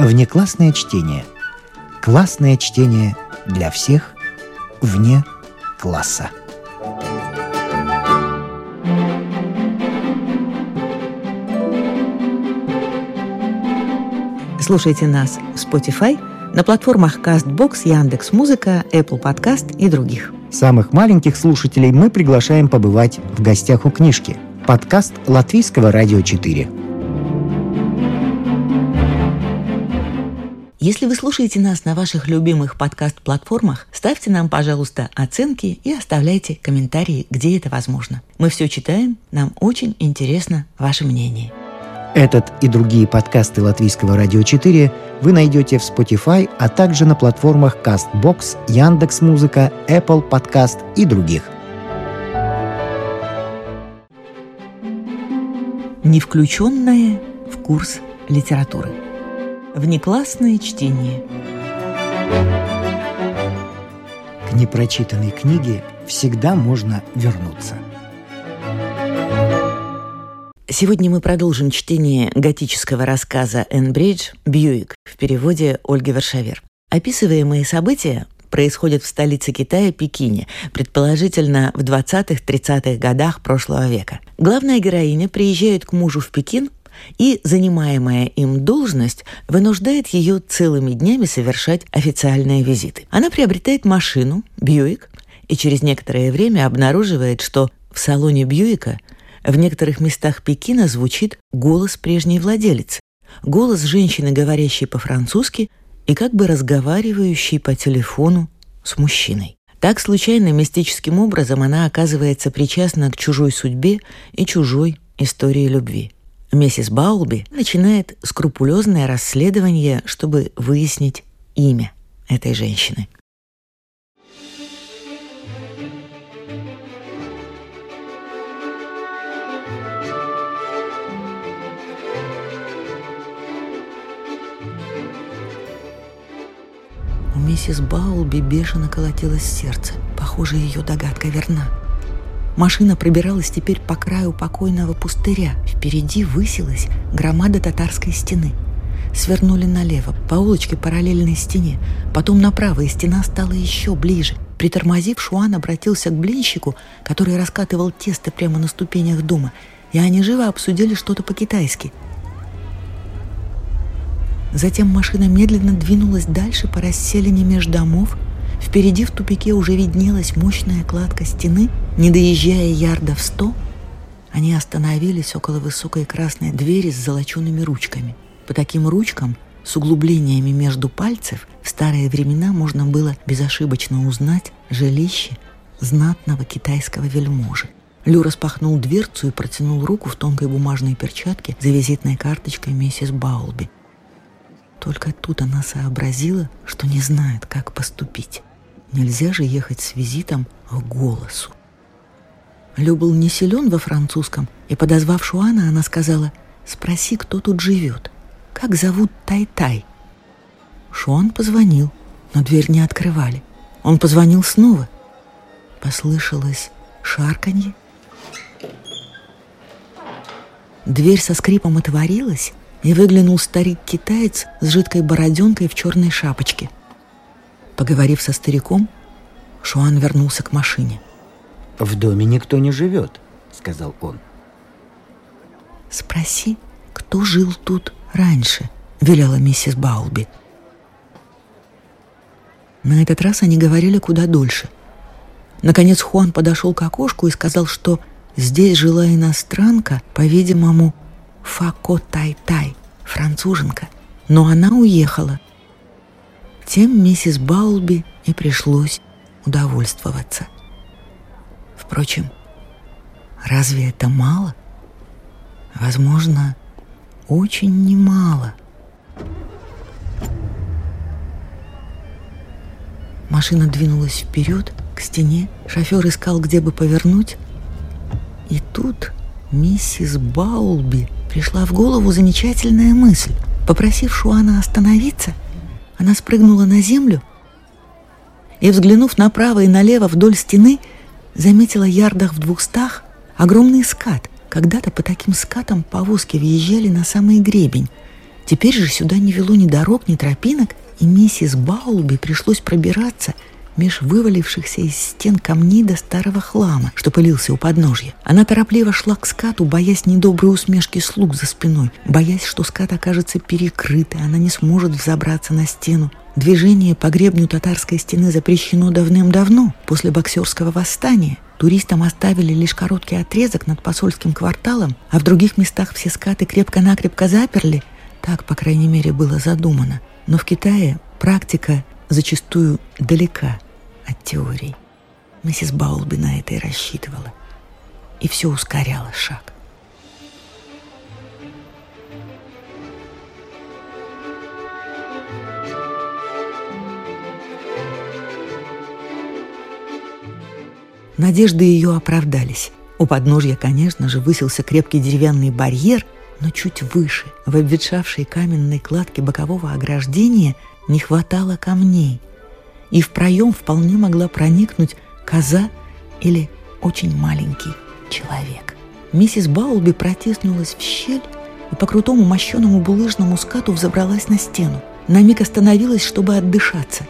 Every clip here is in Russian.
Внеклассное чтение. Классное чтение для всех вне класса. Слушайте нас в Spotify, на платформах CastBox, Яндекс.Музыка, Apple Podcast и других. Самых маленьких слушателей мы приглашаем побывать в гостях у книжки. Подкаст Латвийского радио 4. Если вы слушаете нас на ваших любимых подкаст-платформах, ставьте нам, пожалуйста, оценки и оставляйте комментарии, где это возможно. Мы все читаем, нам очень интересно ваше мнение. Этот и другие подкасты Латвийского радио 4 вы найдете в Spotify, а также на платформах CastBox, Яндекс.Музыка, Apple Podcast и других. Не включенное в курс литературы. Внеклассное чтение. К непрочитанной книге всегда можно вернуться – Сегодня мы продолжим чтение готического рассказа «Энн Бридж» «Бьюик» в переводе Ольги Вершавер. Описываемые события происходят в столице Китая, Пекине, предположительно в 20-30-х годах прошлого века. Главная героиня приезжает к мужу в Пекин, и занимаемая им должность вынуждает ее целыми днями совершать официальные визиты. Она приобретает машину, Бьюик, и через некоторое время обнаруживает, что в салоне Бьюика – в некоторых местах Пекина звучит голос прежней владелицы. Голос женщины, говорящей по-французски и как бы разговаривающей по телефону с мужчиной. Так случайно мистическим образом она оказывается причастна к чужой судьбе и чужой истории любви. Миссис Баулби начинает скрупулезное расследование, чтобы выяснить имя этой женщины – миссис Баулби бешено колотилось сердце. Похоже, ее догадка верна. Машина пробиралась теперь по краю покойного пустыря. Впереди высилась громада татарской стены. Свернули налево, по улочке параллельной стене. Потом направо, и стена стала еще ближе. Притормозив, Шуан обратился к блинщику, который раскатывал тесто прямо на ступенях дома, и они живо обсудили что-то по-китайски – Затем машина медленно двинулась дальше по расселине меж домов. Впереди в тупике уже виднелась мощная кладка стены. Не доезжая ярдов сто, они остановились около высокой красной двери с золочеными ручками. По таким ручкам с углублениями между пальцев в старые времена можно было безошибочно узнать жилище знатного китайского вельможи. Лю распахнул дверцу и протянул руку в тонкой бумажной перчатке за визитной карточкой миссис Баулби – только тут она сообразила, что не знает, как поступить. Нельзя же ехать с визитом к голосу. Лю был не силен во французском, и, подозвав Шуана, она сказала, «Спроси, кто тут живет. Как зовут Тай-Тай?» Шуан позвонил, но дверь не открывали. Он позвонил снова. Послышалось шарканье. Дверь со скрипом отворилась, и выглянул старик-китаец с жидкой бороденкой в черной шапочке. Поговорив со стариком, Шуан вернулся к машине. «В доме никто не живет», — сказал он. «Спроси, кто жил тут раньше», — велела миссис Баулби. На этот раз они говорили куда дольше. Наконец Хуан подошел к окошку и сказал, что здесь жила иностранка, по-видимому, Фако Тай-Тай, француженка, но она уехала. Тем миссис Баулби и пришлось удовольствоваться. Впрочем, разве это мало? Возможно, очень немало. Машина двинулась вперед, к стене. Шофер искал, где бы повернуть. И тут миссис Баулби – пришла в голову замечательная мысль. Попросив Шуана остановиться, она спрыгнула на землю и, взглянув направо и налево вдоль стены, заметила ярдах в двухстах огромный скат. Когда-то по таким скатам повозки въезжали на самый гребень. Теперь же сюда не вело ни дорог, ни тропинок, и миссис Баулби пришлось пробираться меж вывалившихся из стен камней до старого хлама, что пылился у подножья. Она торопливо шла к скату, боясь недоброй усмешки слуг за спиной, боясь, что скат окажется перекрыт, и она не сможет взобраться на стену. Движение по гребню татарской стены запрещено давным-давно, после боксерского восстания. Туристам оставили лишь короткий отрезок над посольским кварталом, а в других местах все скаты крепко-накрепко заперли. Так, по крайней мере, было задумано. Но в Китае практика зачастую далека от теорий. Миссис Баулби на это и рассчитывала. И все ускоряло шаг. Надежды ее оправдались. У подножья, конечно же, высился крепкий деревянный барьер, но чуть выше, в обветшавшей каменной кладке бокового ограждения, не хватало камней, и в проем вполне могла проникнуть коза или очень маленький человек. Миссис Баулби протиснулась в щель и по крутому мощеному булыжному скату взобралась на стену. На миг остановилась, чтобы отдышаться.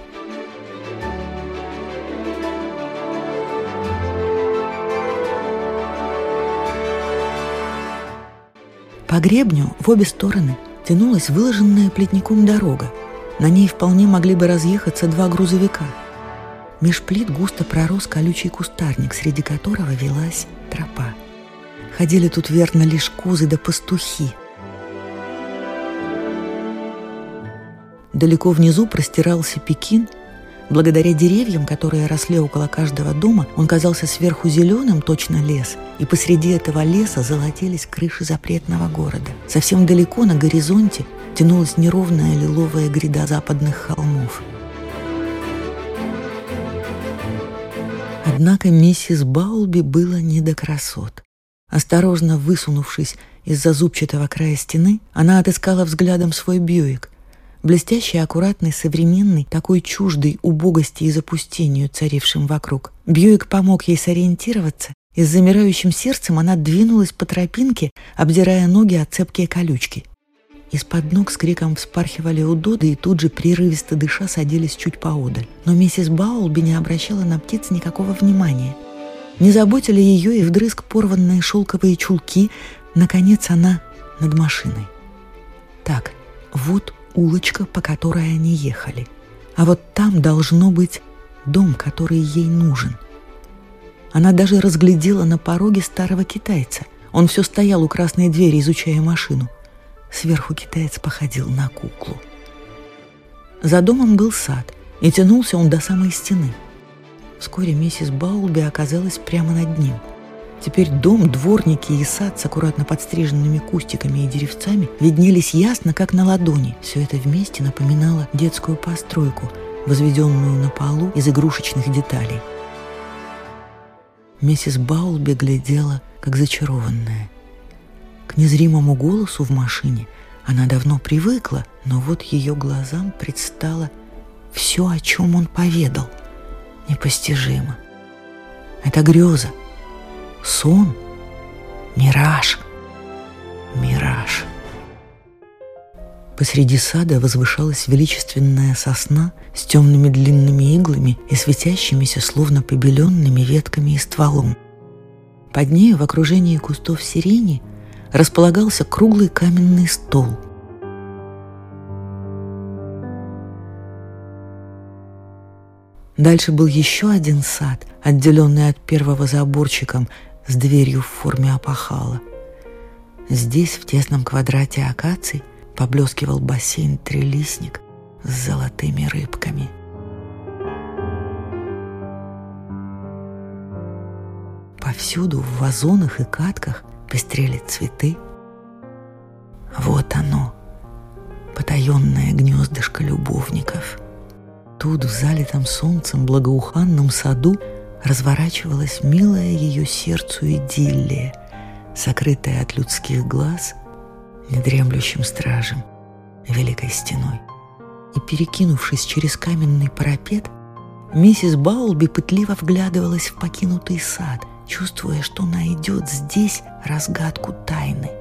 По гребню в обе стороны тянулась выложенная плетником дорога, на ней вполне могли бы разъехаться два грузовика. Меж плит густо пророс колючий кустарник, среди которого велась тропа. Ходили тут верно лишь козы да пастухи. Далеко внизу простирался Пекин. Благодаря деревьям, которые росли около каждого дома, он казался сверху зеленым, точно лес, и посреди этого леса золотились крыши запретного города. Совсем далеко на горизонте тянулась неровная лиловая гряда западных холмов. Однако миссис Баулби было не до красот. Осторожно высунувшись из-за зубчатого края стены, она отыскала взглядом свой Бьюик. Блестящий, аккуратный, современный, такой чуждый убогости и запустению, царившим вокруг. Бьюик помог ей сориентироваться, и с замирающим сердцем она двинулась по тропинке, обдирая ноги от цепкие колючки. Из-под ног с криком вспархивали удоды и тут же, прерывисто дыша, садились чуть поодаль. Но миссис Баулби не обращала на птиц никакого внимания. Не заботили ее и вдрызг порванные шелковые чулки. Наконец она над машиной. Так, вот улочка, по которой они ехали. А вот там должно быть дом, который ей нужен. Она даже разглядела на пороге старого китайца. Он все стоял у красной двери, изучая машину – Сверху китаец походил на куклу. За домом был сад, и тянулся он до самой стены. Вскоре миссис Баулби оказалась прямо над ним. Теперь дом, дворники и сад с аккуратно подстриженными кустиками и деревцами виднелись ясно, как на ладони. Все это вместе напоминало детскую постройку, возведенную на полу из игрушечных деталей. Миссис Баулби глядела, как зачарованная – к незримому голосу в машине она давно привыкла, но вот ее глазам предстало все, о чем он поведал. Непостижимо. Это греза, сон, мираж, мираж. Посреди сада возвышалась величественная сосна с темными длинными иглами и светящимися, словно побеленными ветками и стволом. Под нею в окружении кустов сирени располагался круглый каменный стол. Дальше был еще один сад, отделенный от первого заборчиком с дверью в форме опахала. Здесь, в тесном квадрате акаций, поблескивал бассейн-трелисник с золотыми рыбками. Повсюду в вазонах и катках пестрели цветы. Вот оно, потаенное гнездышко любовников. Тут, в залитом солнцем благоуханном саду, разворачивалась милая ее сердцу идиллия, сокрытая от людских глаз недремлющим стражем, великой стеной. И, перекинувшись через каменный парапет, миссис Баулби пытливо вглядывалась в покинутый сад, чувствуя, что найдет здесь разгадку тайны.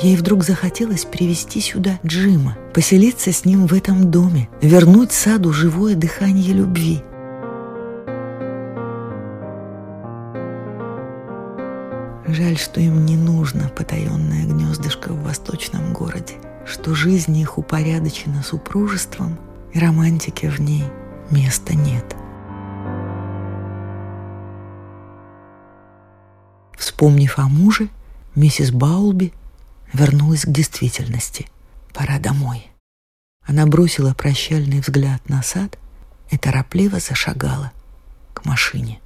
Ей вдруг захотелось привести сюда Джима, поселиться с ним в этом доме, вернуть саду живое дыхание любви. Жаль, что им не нужно потаенное гнездышко в восточном городе, что жизнь их упорядочена супружеством, и романтики в ней места нет. Вспомнив о муже, миссис Баулби вернулась к действительности. Пора домой. Она бросила прощальный взгляд на сад и торопливо зашагала к машине.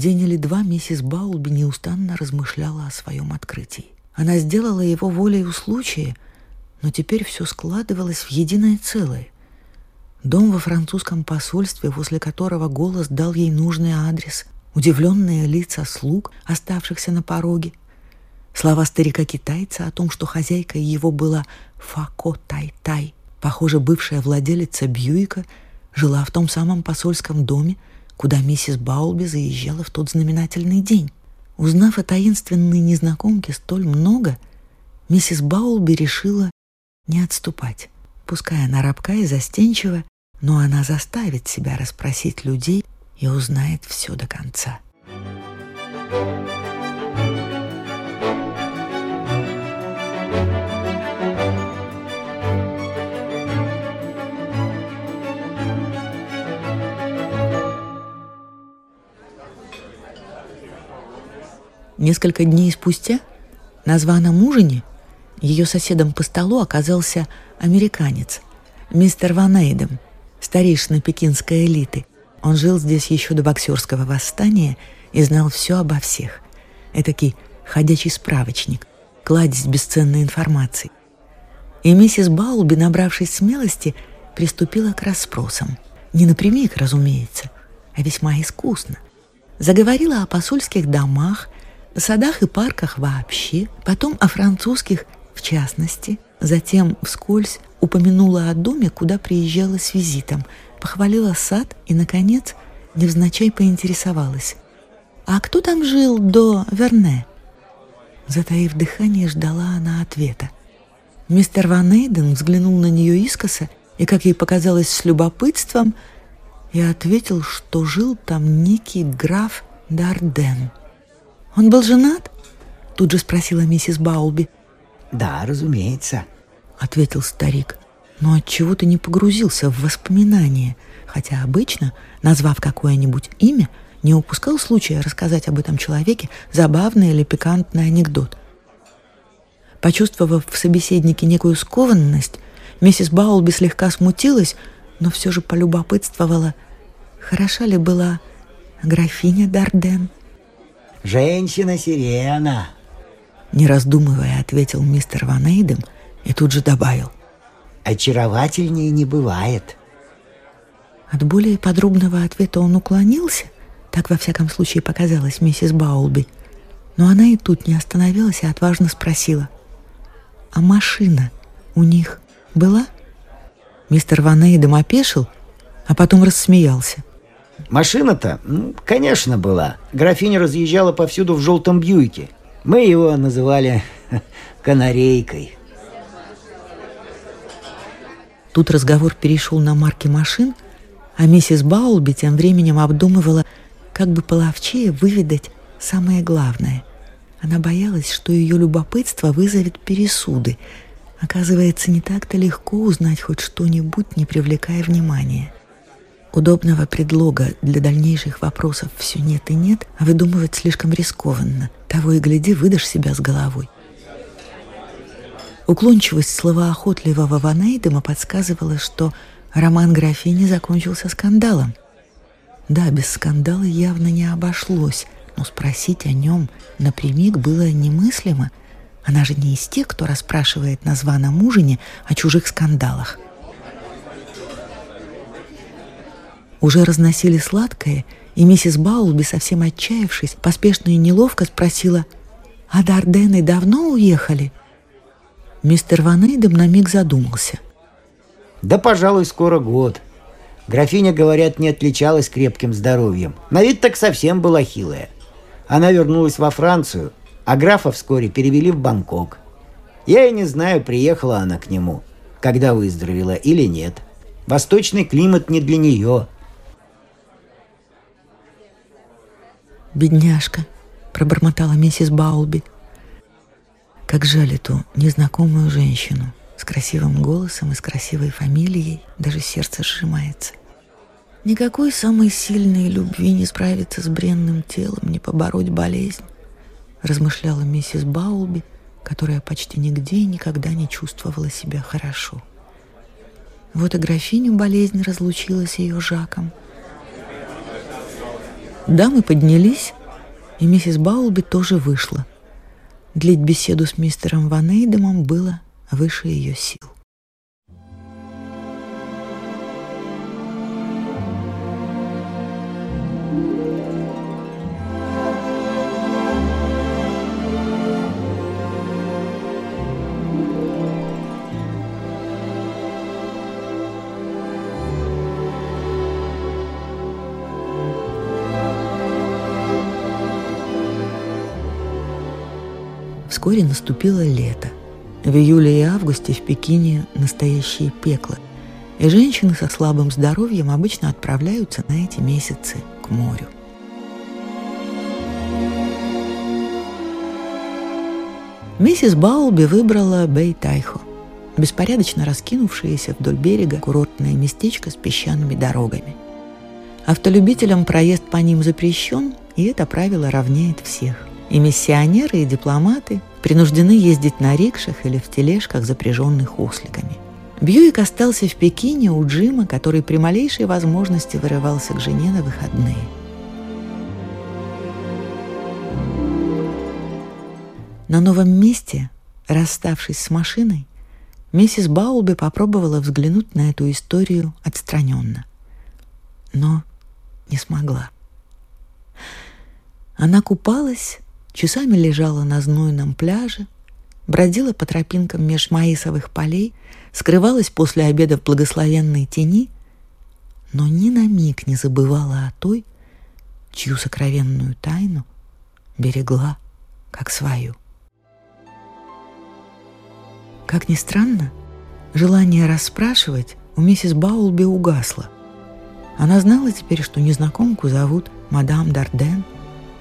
День или два миссис Баулби неустанно размышляла о своем открытии. Она сделала его волею случая, но теперь все складывалось в единое целое. Дом во французском посольстве, возле которого голос дал ей нужный адрес, удивленные лица слуг, оставшихся на пороге, слова старика-китайца о том, что хозяйкой его была Фако Тай-Тай, похоже, бывшая владелица Бьюика, жила в том самом посольском доме, куда миссис Баулби заезжала в тот знаменательный день. Узнав о таинственной незнакомке столь много, миссис Баулби решила не отступать. Пускай она рабка и застенчива, но она заставит себя расспросить людей и узнает все до конца. thank you Несколько дней спустя на званом ужине ее соседом по столу оказался американец, мистер Ван Эйдем, старейшина пекинской элиты. Он жил здесь еще до боксерского восстания и знал все обо всех. Этакий ходячий справочник, кладезь бесценной информации. И миссис Баулби, набравшись смелости, приступила к расспросам. Не напрямик, разумеется, а весьма искусно. Заговорила о посольских домах – садах и парках вообще, потом о французских в частности, затем вскользь упомянула о доме, куда приезжала с визитом, похвалила сад и, наконец, невзначай поинтересовалась. «А кто там жил до Верне?» Затаив дыхание, ждала она ответа. Мистер Ван Эйден взглянул на нее искоса и, как ей показалось, с любопытством, и ответил, что жил там некий граф Дарден. «Он был женат?» — тут же спросила миссис Баулби. «Да, разумеется», — ответил старик. Но от чего то не погрузился в воспоминания, хотя обычно, назвав какое-нибудь имя, не упускал случая рассказать об этом человеке забавный или пикантный анекдот. Почувствовав в собеседнике некую скованность, миссис Баулби слегка смутилась, но все же полюбопытствовала, хороша ли была графиня Дарден. «Женщина-сирена!» Не раздумывая, ответил мистер Ван Эйдем и тут же добавил. «Очаровательнее не бывает». От более подробного ответа он уклонился, так во всяком случае показалось миссис Баулби. Но она и тут не остановилась и отважно спросила. «А машина у них была?» Мистер Ван Эйдем опешил, а потом рассмеялся. Машина-то, ну, конечно, была. Графиня разъезжала повсюду в желтом бьюике. Мы его называли канарейкой. Тут разговор перешел на марки машин, а миссис Баулби тем временем обдумывала, как бы половчее выведать самое главное. Она боялась, что ее любопытство вызовет пересуды. Оказывается, не так-то легко узнать хоть что-нибудь, не привлекая внимания. Удобного предлога для дальнейших вопросов все нет и нет, а выдумывать слишком рискованно. Того и гляди, выдашь себя с головой. Уклончивость словоохотливого Ванейдема подсказывала, что роман графини закончился скандалом. Да, без скандала явно не обошлось, но спросить о нем напрямик было немыслимо. Она же не из тех, кто расспрашивает на званом ужине о чужих скандалах. Уже разносили сладкое, и миссис Баулби, совсем отчаявшись, поспешно и неловко спросила, А Дардены давно уехали? Мистер Ван Эйдем на миг задумался. Да, пожалуй, скоро год. Графиня, говорят, не отличалась крепким здоровьем. На вид так совсем была хилая. Она вернулась во Францию, а графа вскоре перевели в Бангкок. Я и не знаю, приехала она к нему, когда выздоровела или нет. Восточный климат не для нее. «Бедняжка», — пробормотала миссис Баулби. Как жаль эту незнакомую женщину с красивым голосом и с красивой фамилией, даже сердце сжимается. Никакой самой сильной любви не справиться с бренным телом, не побороть болезнь, размышляла миссис Баулби, которая почти нигде и никогда не чувствовала себя хорошо. Вот и графиню болезнь разлучила с ее Жаком. Дамы поднялись, и миссис Баулби тоже вышла. Длить беседу с мистером Ван Эйдемом было выше ее сил. Вскоре наступило лето. В июле и августе в Пекине настоящее пекло, и женщины со слабым здоровьем обычно отправляются на эти месяцы к морю. Миссис Баулби выбрала Бэй-Тайхо, беспорядочно раскинувшееся вдоль берега курортное местечко с песчаными дорогами. Автолюбителям проезд по ним запрещен, и это правило равняет всех. И миссионеры, и дипломаты принуждены ездить на рикшах или в тележках, запряженных осликами. Бьюик остался в Пекине у Джима, который при малейшей возможности вырывался к жене на выходные. На новом месте, расставшись с машиной, миссис Баулби попробовала взглянуть на эту историю отстраненно, но не смогла. Она купалась часами лежала на знойном пляже, бродила по тропинкам меж маисовых полей, скрывалась после обеда в благословенной тени, но ни на миг не забывала о той, чью сокровенную тайну берегла как свою. Как ни странно, желание расспрашивать у миссис Баулби угасло. Она знала теперь, что незнакомку зовут мадам Дарден —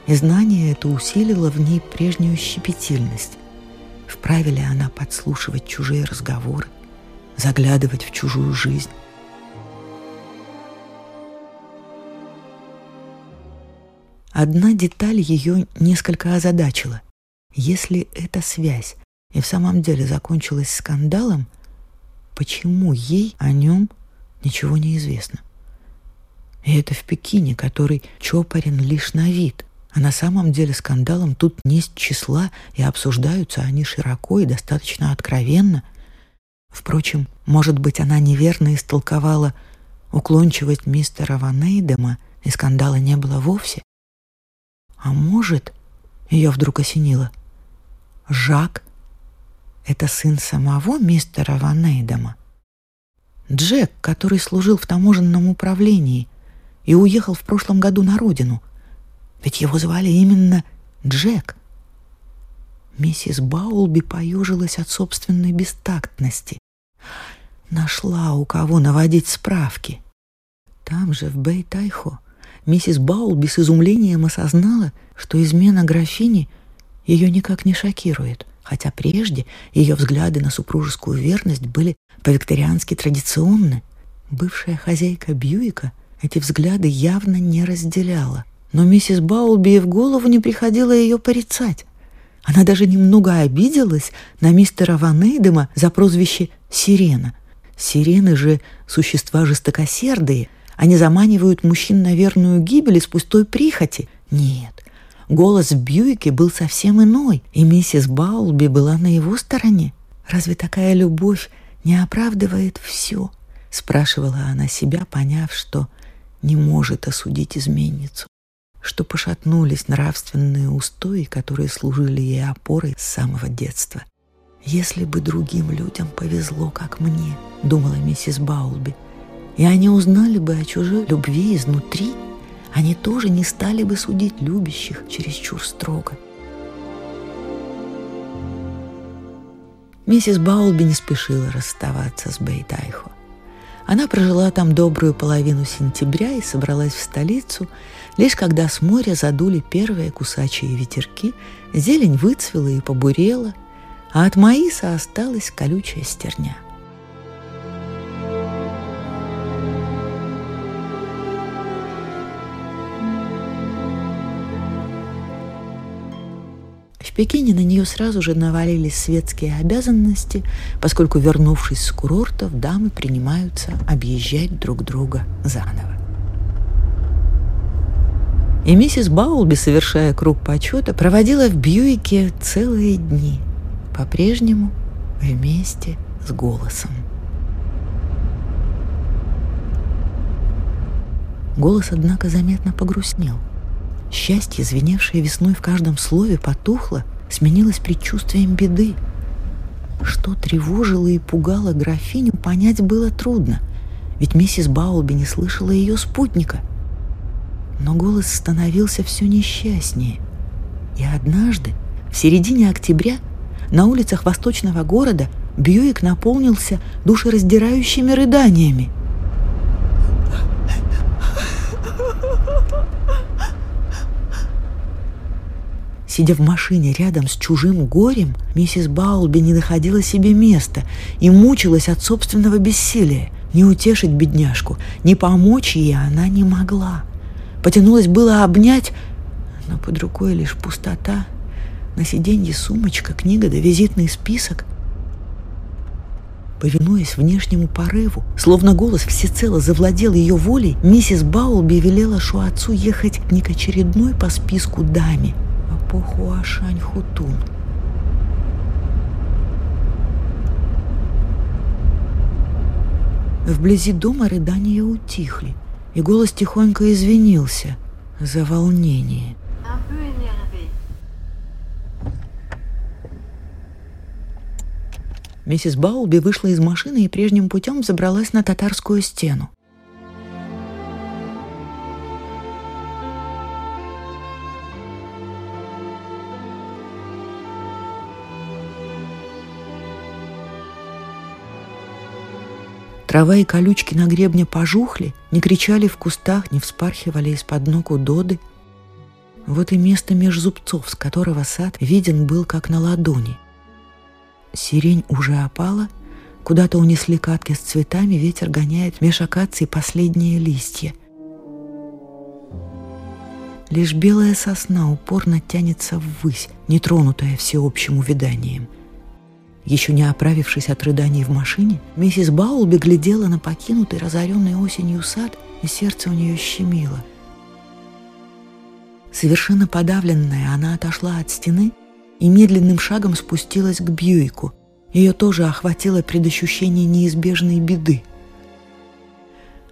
и знание это усилило в ней прежнюю щепетильность. Вправе ли она подслушивать чужие разговоры, заглядывать в чужую жизнь? Одна деталь ее несколько озадачила. Если эта связь и в самом деле закончилась скандалом, почему ей о нем ничего не известно? И это в Пекине, который чопорен лишь на вид. А на самом деле скандалом тут нет числа, и обсуждаются они широко и достаточно откровенно. Впрочем, может быть, она неверно истолковала уклончивость мистера Ванейдема, и скандала не было вовсе. А может, ее вдруг осенило, Жак — это сын самого мистера Ванейдема. Джек, который служил в таможенном управлении и уехал в прошлом году на родину — ведь его звали именно Джек. Миссис Баулби поежилась от собственной бестактности. Нашла у кого наводить справки. Там же, в Бэй-Тайхо, миссис Баулби с изумлением осознала, что измена графини ее никак не шокирует, хотя прежде ее взгляды на супружескую верность были по-викториански традиционны. Бывшая хозяйка Бьюика эти взгляды явно не разделяла. Но миссис Баулби и в голову не приходило ее порицать. Она даже немного обиделась на мистера Ван Эйдема за прозвище «Сирена». Сирены же существа жестокосердые. Они заманивают мужчин на верную гибель из пустой прихоти. Нет, голос в Бьюике был совсем иной, и миссис Баулби была на его стороне. Разве такая любовь не оправдывает все? Спрашивала она себя, поняв, что не может осудить изменницу. Что пошатнулись нравственные устои, которые служили ей опорой с самого детства. «Если бы другим людям повезло, как мне», — думала миссис Баулби, «и они узнали бы о чужой любви изнутри, они тоже не стали бы судить любящих чересчур строго». Миссис Баулби не спешила расставаться с Бейтайхо. Она прожила там добрую половину сентября и собралась в столицу, лишь когда с моря задули первые кусачие ветерки, зелень выцвела и побурела, а от маиса осталась колючая стерня – Пекине на нее сразу же навалились светские обязанности, поскольку, вернувшись с курортов, дамы принимаются объезжать друг друга заново. И миссис Баулби, совершая круг почета, проводила в Бьюике целые дни, по-прежнему вместе с голосом. Голос, однако, заметно погрустнел – Счастье, звеневшее весной в каждом слове, потухло, сменилось предчувствием беды. Что тревожило и пугало графиню, понять было трудно, ведь миссис Баулби не слышала ее спутника. Но голос становился все несчастнее. И однажды, в середине октября, на улицах восточного города Бьюик наполнился душераздирающими рыданиями – Сидя в машине рядом с чужим горем, миссис Баулби не находила себе места и мучилась от собственного бессилия. Не утешить бедняжку, не помочь ей она не могла. Потянулась было обнять, но под рукой лишь пустота. На сиденье сумочка, книга да визитный список. Повинуясь внешнему порыву, словно голос всецело завладел ее волей, миссис Баулби велела Шуацу ехать не к очередной по списку даме, эпоху Ашань-Хутун. Вблизи дома рыдания утихли, и голос тихонько извинился за волнение. Миссис Баулби вышла из машины и прежним путем забралась на татарскую стену. Трава и колючки на гребне пожухли, не кричали в кустах, не вспархивали из-под ног удоды. Вот и место меж зубцов, с которого сад виден был как на ладони. Сирень уже опала, куда-то унесли катки с цветами, ветер гоняет меж акаций последние листья. Лишь белая сосна упорно тянется ввысь, нетронутая всеобщим увиданием — еще не оправившись от рыданий в машине, миссис Баулби глядела на покинутый разоренный осенью сад, и сердце у нее щемило. Совершенно подавленная, она отошла от стены и медленным шагом спустилась к Бьюику. Ее тоже охватило предощущение неизбежной беды.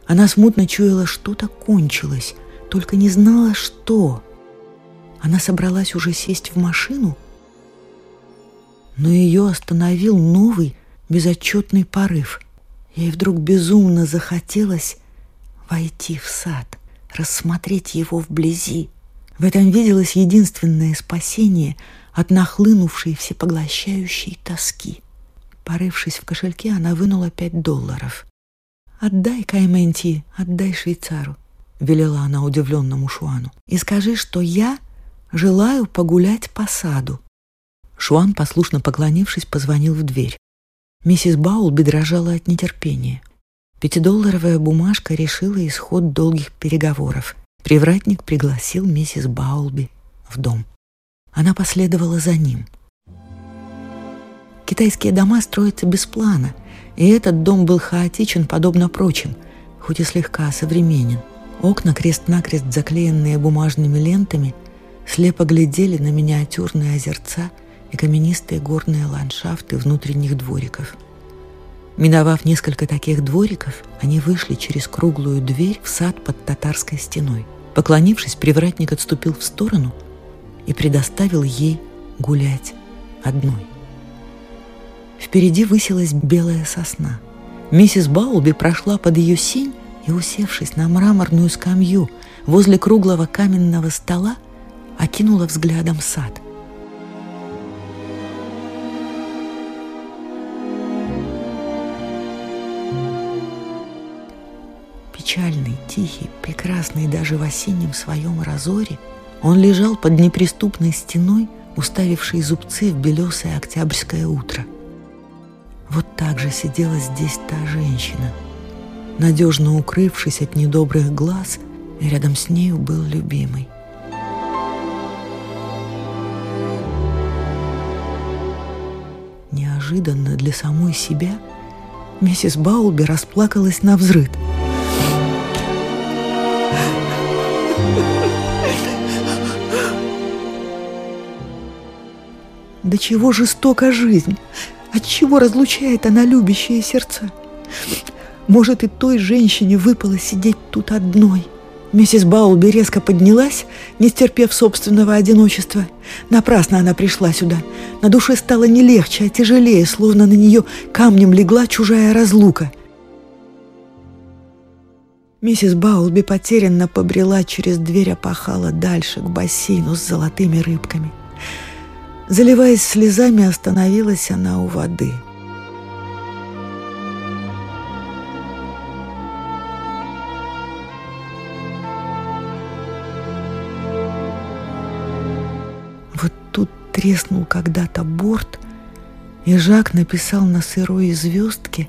Она смутно чуяла, что-то кончилось, только не знала, что. Она собралась уже сесть в машину — но ее остановил новый безотчетный порыв. Ей вдруг безумно захотелось войти в сад, рассмотреть его вблизи. В этом виделось единственное спасение от нахлынувшей всепоглощающей тоски. Порывшись в кошельке, она вынула пять долларов. «Отдай Кайменти, отдай швейцару», — велела она удивленному Шуану. «И скажи, что я желаю погулять по саду. Шуан, послушно поклонившись, позвонил в дверь. Миссис Баулби дрожала от нетерпения. Пятидолларовая бумажка решила исход долгих переговоров. Привратник пригласил миссис Баулби в дом. Она последовала за ним. Китайские дома строятся без плана, и этот дом был хаотичен, подобно прочим, хоть и слегка современен. Окна, крест-накрест заклеенные бумажными лентами, слепо глядели на миниатюрные озерца – и каменистые горные ландшафты внутренних двориков. Миновав несколько таких двориков, они вышли через круглую дверь в сад под татарской стеной. Поклонившись, привратник отступил в сторону и предоставил ей гулять одной. Впереди высилась белая сосна. Миссис Баулби прошла под ее сень и, усевшись на мраморную скамью возле круглого каменного стола, окинула взглядом сад. Печальный, тихий, прекрасный даже в осеннем своем разоре, он лежал под неприступной стеной, уставивший зубцы в белесое октябрьское утро. Вот так же сидела здесь та женщина, надежно укрывшись от недобрых глаз, и рядом с нею был любимый. Неожиданно для самой себя миссис Баулби расплакалась на взрыд. До чего жестока жизнь! От чего разлучает она любящие сердца? Может, и той женщине выпало сидеть тут одной – Миссис Баулби резко поднялась, не стерпев собственного одиночества. Напрасно она пришла сюда. На душе стало не легче, а тяжелее, словно на нее камнем легла чужая разлука. Миссис Баулби потерянно побрела через дверь опахала дальше, к бассейну с золотыми рыбками. Заливаясь слезами, остановилась она у воды – треснул когда-то борт, и Жак написал на сырой звездке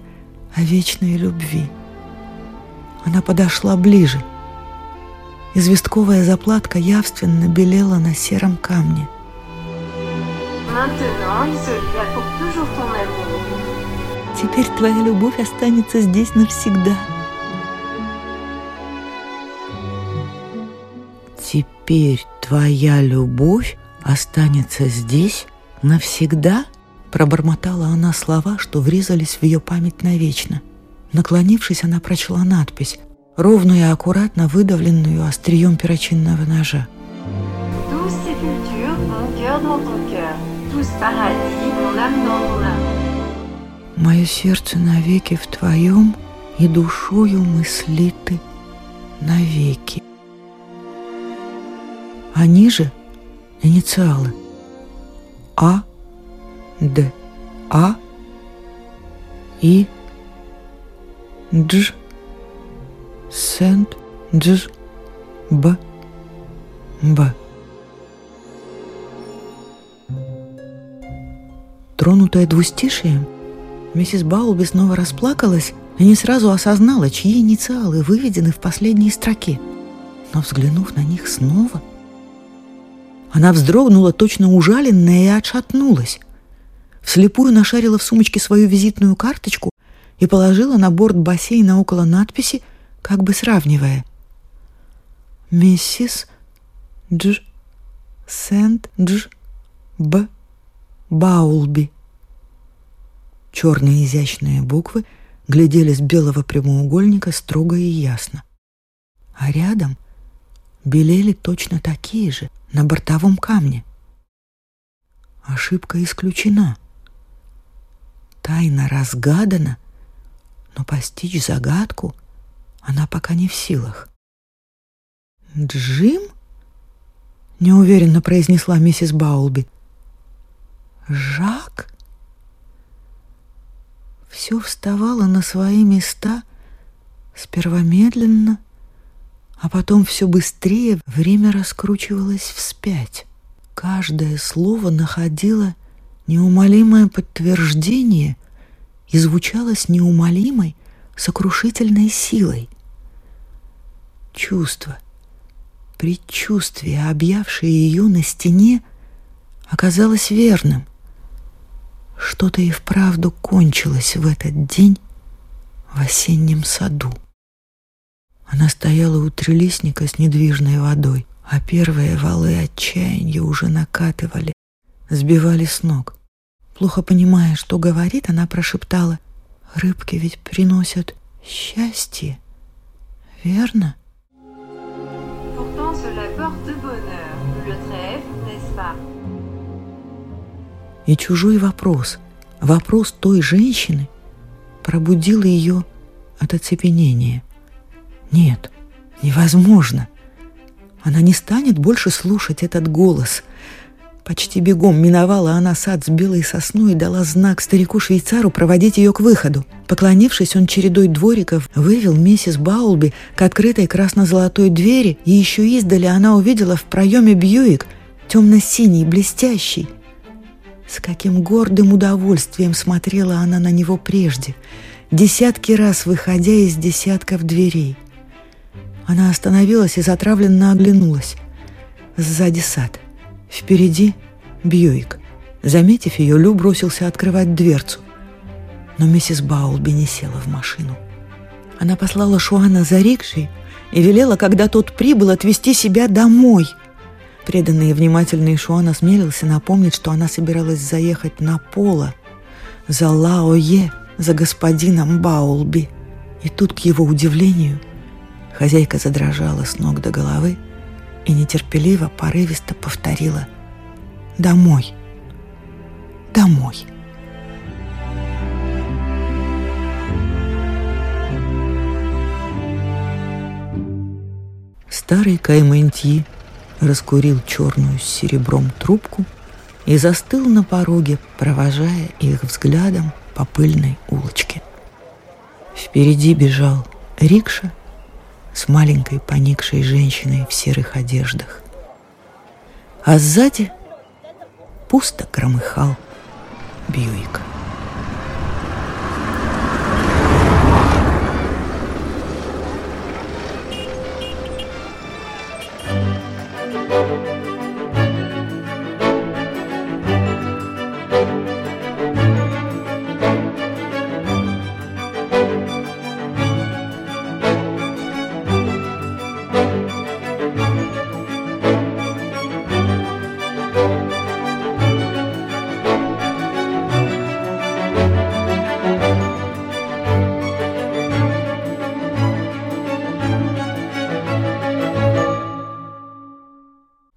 о вечной любви. Она подошла ближе. Известковая заплатка явственно белела на сером камне. Теперь твоя любовь останется здесь навсегда. Теперь твоя любовь останется здесь навсегда?» Пробормотала она слова, что врезались в ее память навечно. Наклонившись, она прочла надпись, ровную и аккуратно выдавленную острием перочинного ножа. Мое сердце навеки в твоем, и душою мыслиты навеки. А ниже Инициалы. А, Д, А, И, Дж, Сент, Дж, Б, Б. Тронутая двустишием, миссис Баулби снова расплакалась и не сразу осознала, чьи инициалы выведены в последней строке. Но, взглянув на них снова, она вздрогнула, точно ужаленная, и отшатнулась. Вслепую нашарила в сумочке свою визитную карточку и положила на борт бассейна около надписи, как бы сравнивая. «Миссис Дж. Сент Дж. Б. Баулби». Черные изящные буквы глядели с белого прямоугольника строго и ясно. А рядом белели точно такие же, на бортовом камне. Ошибка исключена. Тайна разгадана, но постичь загадку она пока не в силах. «Джим?» — неуверенно произнесла миссис Баулби. «Жак?» Все вставало на свои места, сперва медленно, а потом все быстрее время раскручивалось вспять. Каждое слово находило неумолимое подтверждение и звучало с неумолимой, сокрушительной силой. Чувство, предчувствие, объявшее ее на стене, оказалось верным. Что-то и вправду кончилось в этот день в осеннем саду. Она стояла у трелисника с недвижной водой, а первые валы отчаяния уже накатывали, сбивали с ног. Плохо понимая, что говорит, она прошептала, «Рыбки ведь приносят счастье, верно?» И чужой вопрос, вопрос той женщины, пробудил ее от оцепенения. Нет, невозможно. Она не станет больше слушать этот голос. Почти бегом миновала она сад с белой сосной и дала знак старику-швейцару проводить ее к выходу. Поклонившись, он чередой двориков вывел миссис Баулби к открытой красно-золотой двери, и еще издали она увидела в проеме Бьюик, темно-синий, блестящий. С каким гордым удовольствием смотрела она на него прежде, десятки раз выходя из десятков дверей. Она остановилась и затравленно оглянулась. Сзади сад — Впереди Бьюик. Заметив ее, Лю бросился открывать дверцу. Но миссис Баулби не села в машину. Она послала Шуана за рикшей и велела, когда тот прибыл, отвезти себя домой. Преданный и внимательный Шуан осмелился напомнить, что она собиралась заехать на Пола за Лаое, за господином Баулби. И тут, к его удивлению, хозяйка задрожала с ног до головы, и нетерпеливо, порывисто повторила «Домой! Домой!» Старый Кайментьи раскурил черную с серебром трубку и застыл на пороге, провожая их взглядом по пыльной улочке. Впереди бежал рикша, с маленькой поникшей женщиной в серых одеждах. А сзади пусто громыхал Бьюик.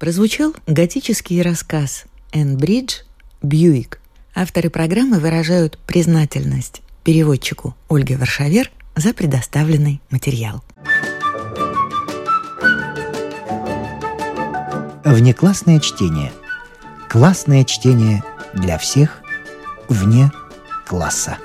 Прозвучал готический рассказ «Энн Бридж. Бьюик». Авторы программы выражают признательность переводчику Ольге Варшавер за предоставленный материал. Внеклассное чтение. Классное чтение для всех вне класса.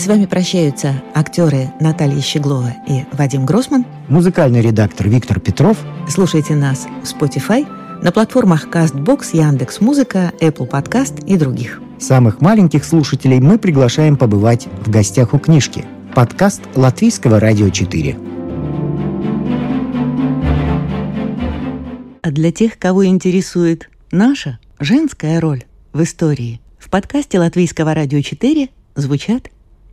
С вами прощаются актеры Наталья Щеглова и Вадим Гросман. Музыкальный редактор Виктор Петров. Слушайте нас в Spotify, на платформах CastBox, Яндекс Музыка, Apple Podcast и других. Самых маленьких слушателей мы приглашаем побывать в гостях у книжки. Подкаст Латвийского радио 4. А для тех, кого интересует наша женская роль в истории, в подкасте Латвийского радио 4 звучат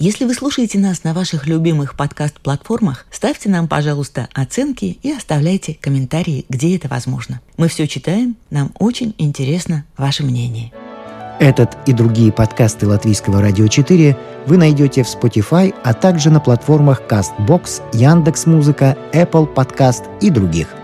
Если вы слушаете нас на ваших любимых подкаст-платформах, ставьте нам, пожалуйста, оценки и оставляйте комментарии, где это возможно. Мы все читаем, нам очень интересно ваше мнение. Этот и другие подкасты Латвийского радио 4 вы найдете в Spotify, а также на платформах CastBox, Яндекс.Музыка, Apple Podcast и других.